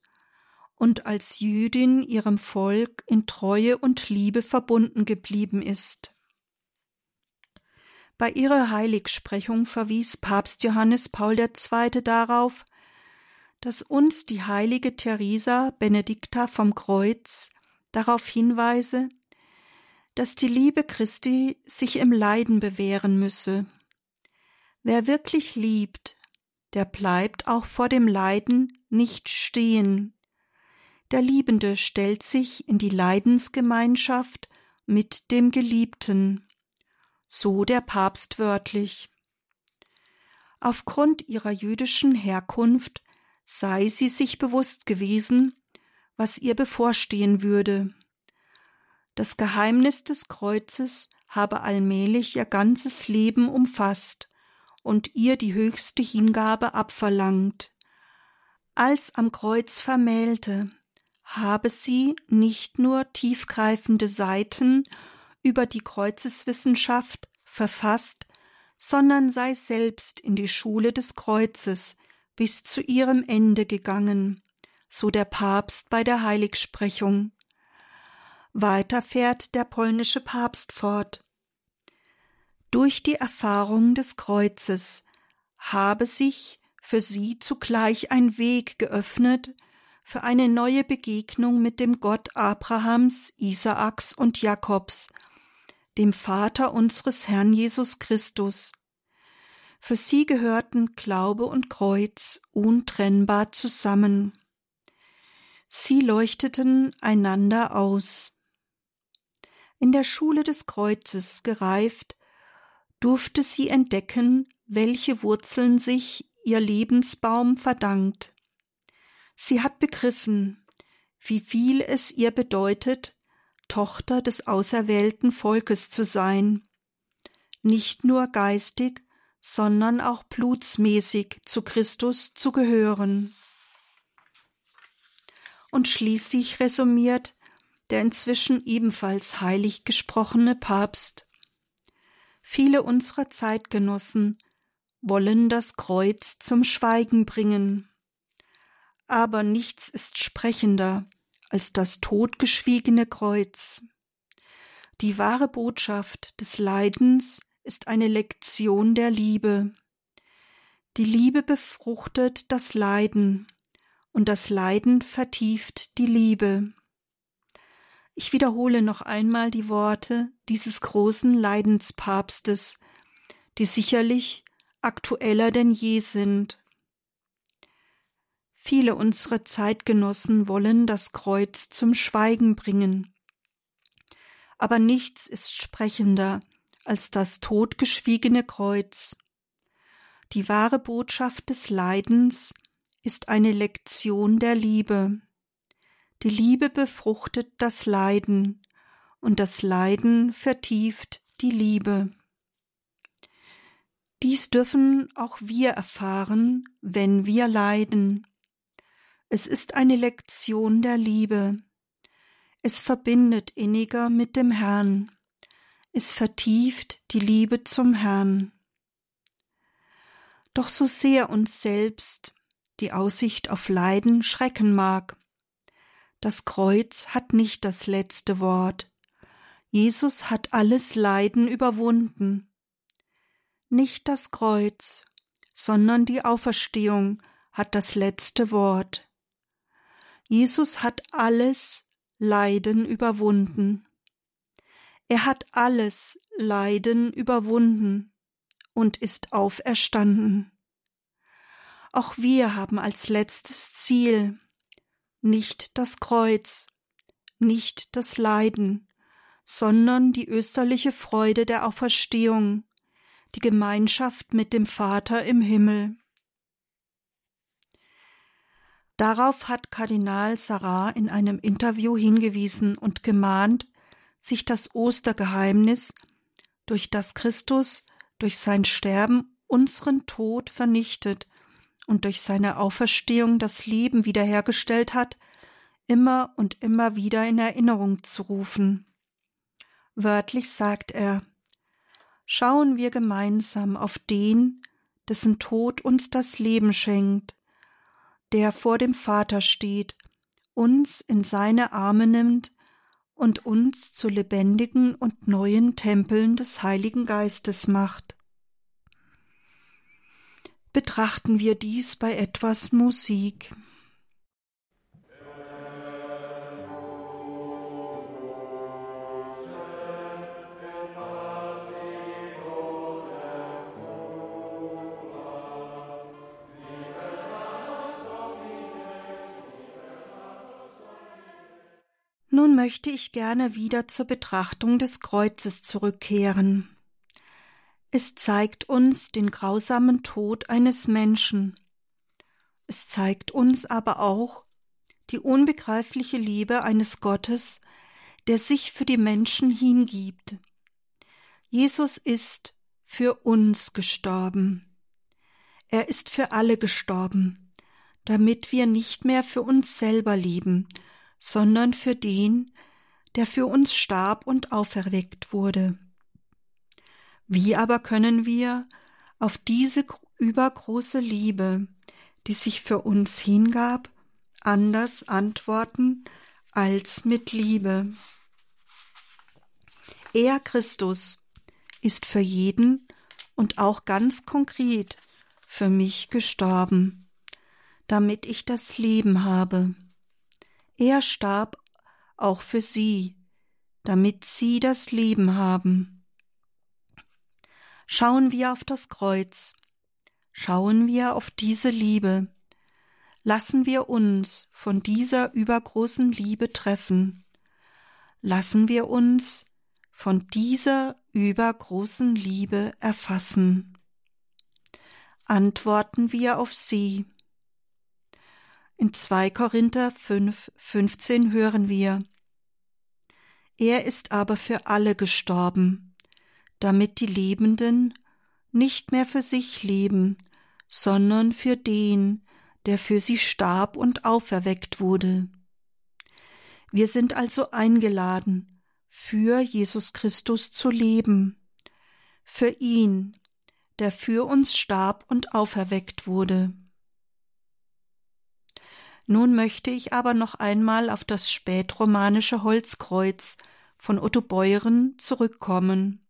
und als Jüdin ihrem Volk in Treue und Liebe verbunden geblieben ist. Bei ihrer Heiligsprechung verwies Papst Johannes Paul II. darauf, dass uns die heilige Theresa Benedikta vom Kreuz darauf hinweise, dass die Liebe Christi sich im Leiden bewähren müsse. Wer wirklich liebt, der bleibt auch vor dem Leiden nicht stehen. Der Liebende stellt sich in die Leidensgemeinschaft mit dem Geliebten. So der Papst wörtlich. Aufgrund ihrer jüdischen Herkunft sei sie sich bewusst gewesen, was ihr bevorstehen würde. Das Geheimnis des Kreuzes habe allmählich ihr ganzes Leben umfasst und ihr die höchste Hingabe abverlangt. Als am Kreuz vermählte, habe sie nicht nur tiefgreifende Seiten über die Kreuzeswissenschaft verfasst, sondern sei selbst in die Schule des Kreuzes bis zu ihrem Ende gegangen, so der Papst bei der Heiligsprechung. Weiter fährt der polnische Papst fort. Durch die Erfahrung des Kreuzes habe sich für sie zugleich ein Weg geöffnet für eine neue Begegnung mit dem Gott Abrahams, Isaaks und Jakobs, dem Vater unseres Herrn Jesus Christus, für sie gehörten Glaube und Kreuz untrennbar zusammen. Sie leuchteten einander aus. In der Schule des Kreuzes gereift, durfte sie entdecken, welche Wurzeln sich ihr Lebensbaum verdankt. Sie hat begriffen, wie viel es ihr bedeutet, Tochter des auserwählten Volkes zu sein, nicht nur geistig, sondern auch blutsmäßig zu Christus zu gehören. Und schließlich resümiert der inzwischen ebenfalls heilig gesprochene Papst Viele unserer Zeitgenossen wollen das Kreuz zum Schweigen bringen. Aber nichts ist sprechender als das totgeschwiegene Kreuz. Die wahre Botschaft des Leidens ist eine Lektion der Liebe. Die Liebe befruchtet das Leiden und das Leiden vertieft die Liebe. Ich wiederhole noch einmal die Worte dieses großen Leidenspapstes, die sicherlich aktueller denn je sind. Viele unserer Zeitgenossen wollen das Kreuz zum Schweigen bringen. Aber nichts ist sprechender als das totgeschwiegene Kreuz. Die wahre Botschaft des Leidens ist eine Lektion der Liebe. Die Liebe befruchtet das Leiden und das Leiden vertieft die Liebe. Dies dürfen auch wir erfahren, wenn wir leiden. Es ist eine Lektion der Liebe. Es verbindet inniger mit dem Herrn es vertieft die Liebe zum Herrn. Doch so sehr uns selbst die Aussicht auf Leiden schrecken mag, das Kreuz hat nicht das letzte Wort. Jesus hat alles Leiden überwunden. Nicht das Kreuz, sondern die Auferstehung hat das letzte Wort. Jesus hat alles Leiden überwunden. Er hat alles Leiden überwunden und ist auferstanden. Auch wir haben als letztes Ziel nicht das Kreuz, nicht das Leiden, sondern die österliche Freude der Auferstehung, die Gemeinschaft mit dem Vater im Himmel. Darauf hat Kardinal Sarah in einem Interview hingewiesen und gemahnt, sich das Ostergeheimnis, durch das Christus durch sein Sterben unseren Tod vernichtet und durch seine Auferstehung das Leben wiederhergestellt hat, immer und immer wieder in Erinnerung zu rufen. Wörtlich sagt er Schauen wir gemeinsam auf den, dessen Tod uns das Leben schenkt, der vor dem Vater steht, uns in seine Arme nimmt und uns zu lebendigen und neuen Tempeln des Heiligen Geistes macht. Betrachten wir dies bei etwas Musik. Nun möchte ich gerne wieder zur Betrachtung des Kreuzes zurückkehren. Es zeigt uns den grausamen Tod eines Menschen. Es zeigt uns aber auch die unbegreifliche Liebe eines Gottes, der sich für die Menschen hingibt. Jesus ist für uns gestorben. Er ist für alle gestorben, damit wir nicht mehr für uns selber leben, sondern für den, der für uns starb und auferweckt wurde. Wie aber können wir auf diese übergroße Liebe, die sich für uns hingab, anders antworten als mit Liebe? Er Christus ist für jeden und auch ganz konkret für mich gestorben, damit ich das Leben habe. Er starb auch für sie, damit sie das Leben haben. Schauen wir auf das Kreuz, schauen wir auf diese Liebe, lassen wir uns von dieser übergroßen Liebe treffen, lassen wir uns von dieser übergroßen Liebe erfassen. Antworten wir auf sie. In 2 Korinther 5, 15 hören wir, Er ist aber für alle gestorben, damit die Lebenden nicht mehr für sich leben, sondern für den, der für sie starb und auferweckt wurde. Wir sind also eingeladen, für Jesus Christus zu leben, für ihn, der für uns starb und auferweckt wurde. Nun möchte ich aber noch einmal auf das spätromanische Holzkreuz von Otto Beuren zurückkommen.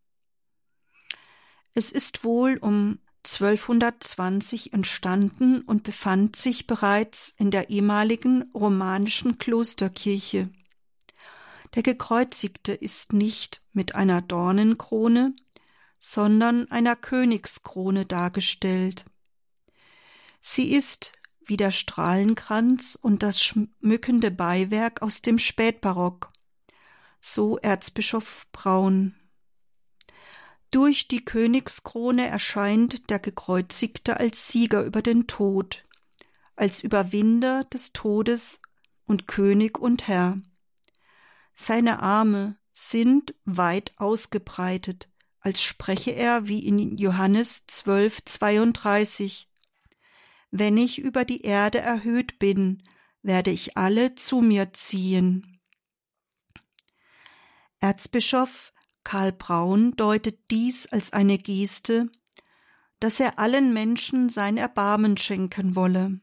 Es ist wohl um 1220 entstanden und befand sich bereits in der ehemaligen romanischen Klosterkirche. Der Gekreuzigte ist nicht mit einer Dornenkrone, sondern einer Königskrone dargestellt. Sie ist wie der Strahlenkranz und das schmückende Beiwerk aus dem Spätbarock. So Erzbischof Braun. Durch die Königskrone erscheint der Gekreuzigte als Sieger über den Tod, als Überwinder des Todes und König und Herr. Seine Arme sind weit ausgebreitet, als spreche er wie in Johannes 12, 32 wenn ich über die Erde erhöht bin, werde ich alle zu mir ziehen. Erzbischof Karl Braun deutet dies als eine Geste, dass er allen Menschen sein Erbarmen schenken wolle.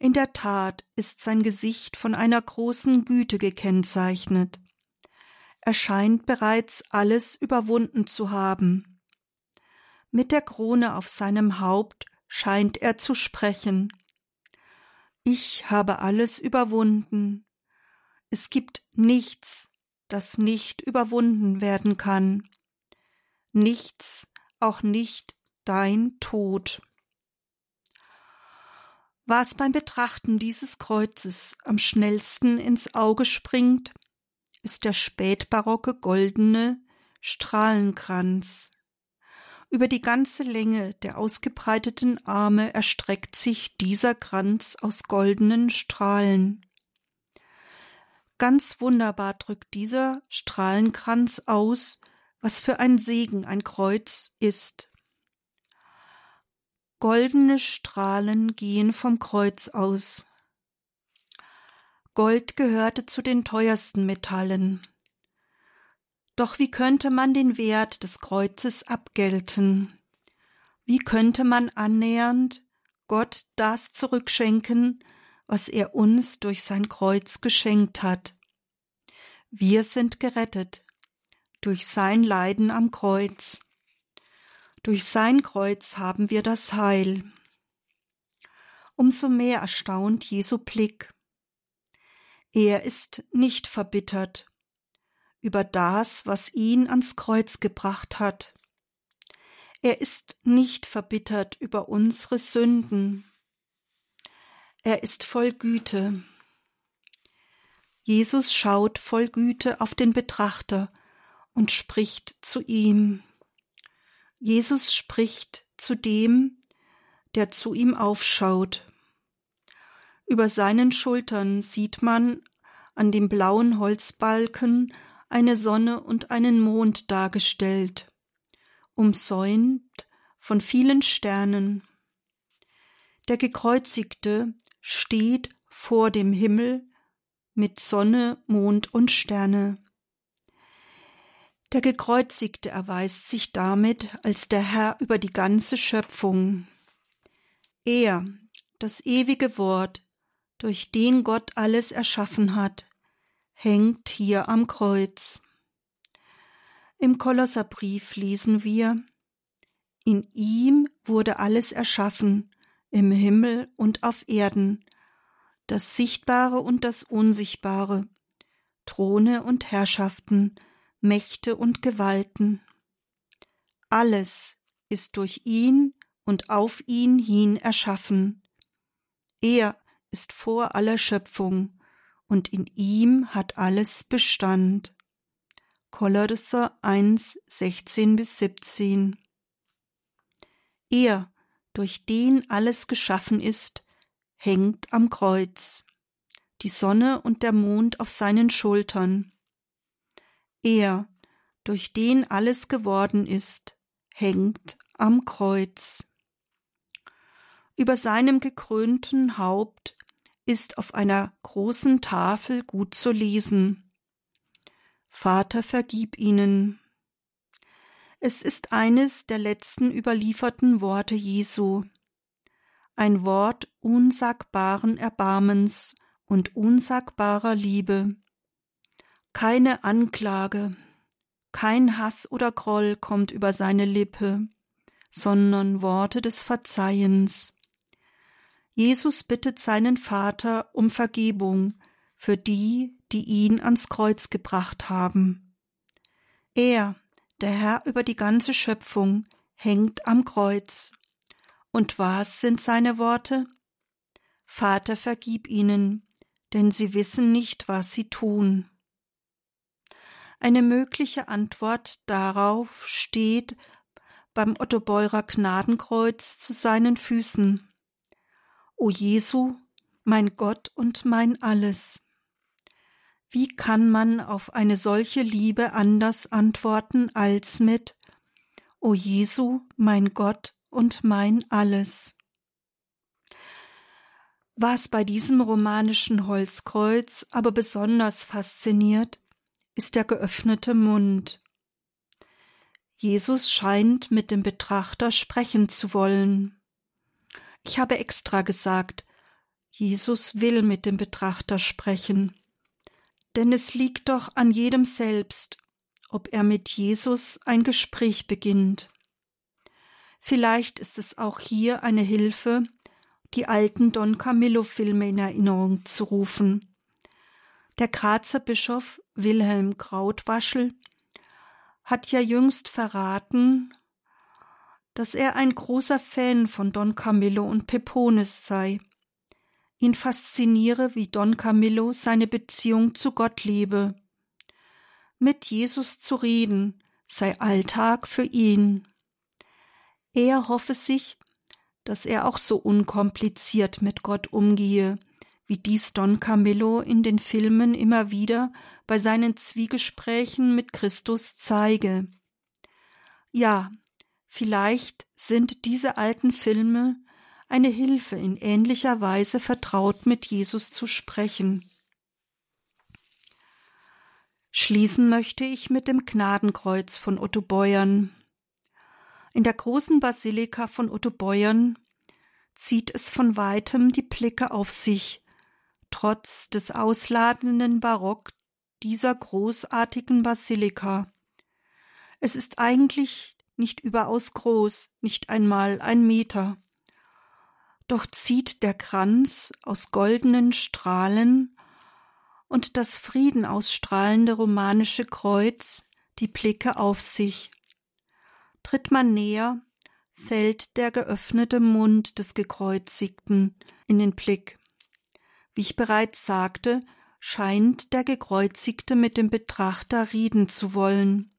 In der Tat ist sein Gesicht von einer großen Güte gekennzeichnet. Er scheint bereits alles überwunden zu haben. Mit der Krone auf seinem Haupt scheint er zu sprechen. Ich habe alles überwunden. Es gibt nichts, das nicht überwunden werden kann. Nichts, auch nicht dein Tod. Was beim Betrachten dieses Kreuzes am schnellsten ins Auge springt, ist der spätbarocke goldene Strahlenkranz Über die ganze Länge der ausgebreiteten Arme erstreckt sich dieser Kranz aus goldenen Strahlen. Ganz wunderbar drückt dieser Strahlenkranz aus, was für ein Segen ein Kreuz ist. Goldene Strahlen gehen vom Kreuz aus. Gold gehörte zu den teuersten Metallen. Doch wie könnte man den Wert des Kreuzes abgelten? Wie könnte man annähernd Gott das zurückschenken, was er uns durch sein Kreuz geschenkt hat? Wir sind gerettet durch sein Leiden am Kreuz. Durch sein Kreuz haben wir das Heil. Umso mehr erstaunt Jesu Blick. Er ist nicht verbittert über das, was ihn ans Kreuz gebracht hat. Er ist nicht verbittert über unsere Sünden. Er ist voll Güte. Jesus schaut voll Güte auf den Betrachter und spricht zu ihm. Jesus spricht zu dem, der zu ihm aufschaut. Über seinen Schultern sieht man an dem blauen Holzbalken eine Sonne und einen Mond dargestellt, umsäumt von vielen Sternen. Der Gekreuzigte steht vor dem Himmel mit Sonne, Mond und Sterne. Der Gekreuzigte erweist sich damit als der Herr über die ganze Schöpfung. Er, das ewige Wort, durch den Gott alles erschaffen hat, hängt hier am Kreuz. Im Kolosserbrief lesen wir In ihm wurde alles erschaffen, im Himmel und auf Erden, das Sichtbare und das Unsichtbare, Throne und Herrschaften, Mächte und Gewalten. Alles ist durch ihn und auf ihn hin erschaffen. Er ist vor aller Schöpfung, und in ihm hat alles Bestand. Kolosser 1, 16 bis 17. Er, durch den alles geschaffen ist, hängt am Kreuz, die Sonne und der Mond auf seinen Schultern. Er, durch den alles geworden ist, hängt am Kreuz. Über seinem gekrönten Haupt ist auf einer großen Tafel gut zu lesen. Vater, vergib ihnen. Es ist eines der letzten überlieferten Worte Jesu, ein Wort unsagbaren Erbarmens und unsagbarer Liebe. Keine Anklage, kein Hass oder Groll kommt über seine Lippe, sondern Worte des Verzeihens. Jesus bittet seinen Vater um Vergebung für die, die ihn ans Kreuz gebracht haben. Er, der Herr über die ganze Schöpfung, hängt am Kreuz. Und was sind seine Worte? Vater, vergib ihnen, denn sie wissen nicht, was sie tun. Eine mögliche Antwort darauf steht beim Ottobeurer Gnadenkreuz zu seinen Füßen. O Jesu, mein Gott und mein Alles. Wie kann man auf eine solche Liebe anders antworten als mit O Jesu, mein Gott und mein Alles? Was bei diesem romanischen Holzkreuz aber besonders fasziniert, ist der geöffnete Mund. Jesus scheint mit dem Betrachter sprechen zu wollen. Ich habe extra gesagt, Jesus will mit dem Betrachter sprechen. Denn es liegt doch an jedem selbst, ob er mit Jesus ein Gespräch beginnt. Vielleicht ist es auch hier eine Hilfe, die alten Don Camillo-Filme in Erinnerung zu rufen. Der Grazer Bischof Wilhelm Krautwaschel hat ja jüngst verraten, dass er ein großer Fan von Don Camillo und Pepones sei. Ihn fasziniere, wie Don Camillo seine Beziehung zu Gott lebe. Mit Jesus zu reden sei Alltag für ihn. Er hoffe sich, dass er auch so unkompliziert mit Gott umgehe, wie dies Don Camillo in den Filmen immer wieder bei seinen Zwiegesprächen mit Christus zeige. Ja, vielleicht sind diese alten Filme eine Hilfe, in ähnlicher Weise vertraut mit Jesus zu sprechen. Schließen möchte ich mit dem Gnadenkreuz von Otto Beuern. In der großen Basilika von Otto Beuern zieht es von weitem die Blicke auf sich, trotz des ausladenden Barock dieser großartigen Basilika. Es ist eigentlich nicht überaus groß, nicht einmal ein Meter. Doch zieht der Kranz aus goldenen Strahlen und das Frieden ausstrahlende romanische Kreuz die Blicke auf sich. Tritt man näher, fällt der geöffnete Mund des Gekreuzigten in den Blick. Wie ich bereits sagte, scheint der Gekreuzigte mit dem Betrachter reden zu wollen.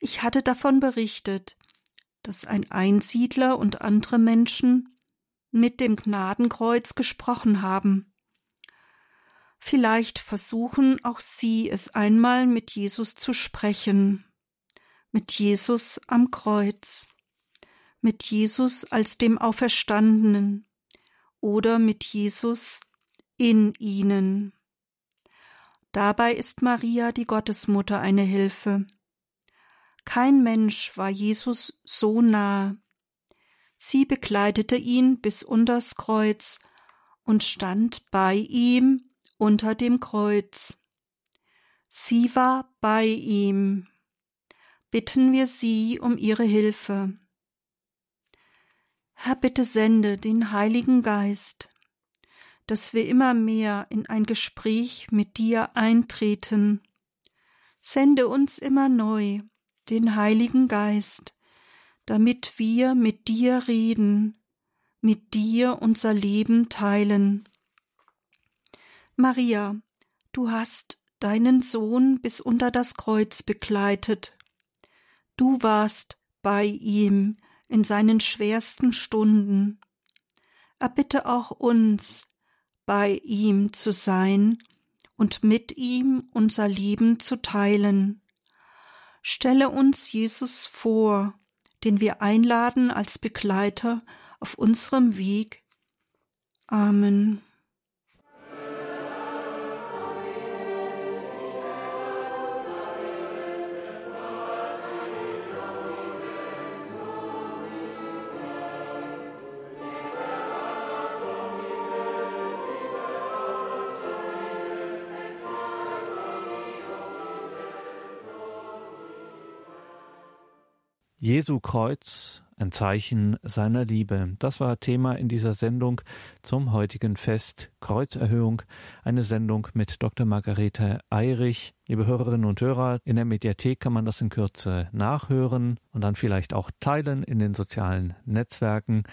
Ich hatte davon berichtet, dass ein Einsiedler und andere Menschen mit dem Gnadenkreuz gesprochen haben. Vielleicht versuchen auch Sie es einmal mit Jesus zu sprechen, mit Jesus am Kreuz, mit Jesus als dem Auferstandenen oder mit Jesus in Ihnen. Dabei ist Maria die Gottesmutter eine Hilfe. Kein Mensch war Jesus so nah. Sie begleitete ihn bis unters Kreuz und stand bei ihm unter dem Kreuz. Sie war bei ihm. Bitten wir sie um ihre Hilfe. Herr, bitte sende den Heiligen Geist, dass wir immer mehr in ein Gespräch mit dir eintreten. Sende uns immer neu den Heiligen Geist, damit wir mit dir reden, mit dir unser Leben teilen. Maria, du hast deinen Sohn bis unter das Kreuz begleitet. Du warst bei ihm in seinen schwersten Stunden. Erbitte auch uns, bei ihm zu sein und mit ihm unser Leben zu teilen. Stelle uns Jesus vor, den wir einladen als Begleiter auf unserem Weg. Amen. Jesu Kreuz, ein Zeichen seiner Liebe. Das war Thema in dieser Sendung zum heutigen Fest Kreuzerhöhung. Eine Sendung mit Dr. Margarete Eirich. Liebe Hörerinnen und Hörer, in der Mediathek kann man das in Kürze nachhören und dann vielleicht auch teilen in den sozialen Netzwerken.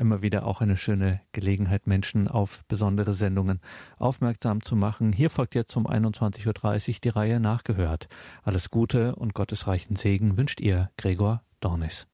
Immer wieder auch eine schöne Gelegenheit, Menschen auf besondere Sendungen aufmerksam zu machen. Hier folgt jetzt um 21.30 Uhr die Reihe nachgehört. Alles Gute und gottesreichen Segen wünscht ihr, Gregor Dornis.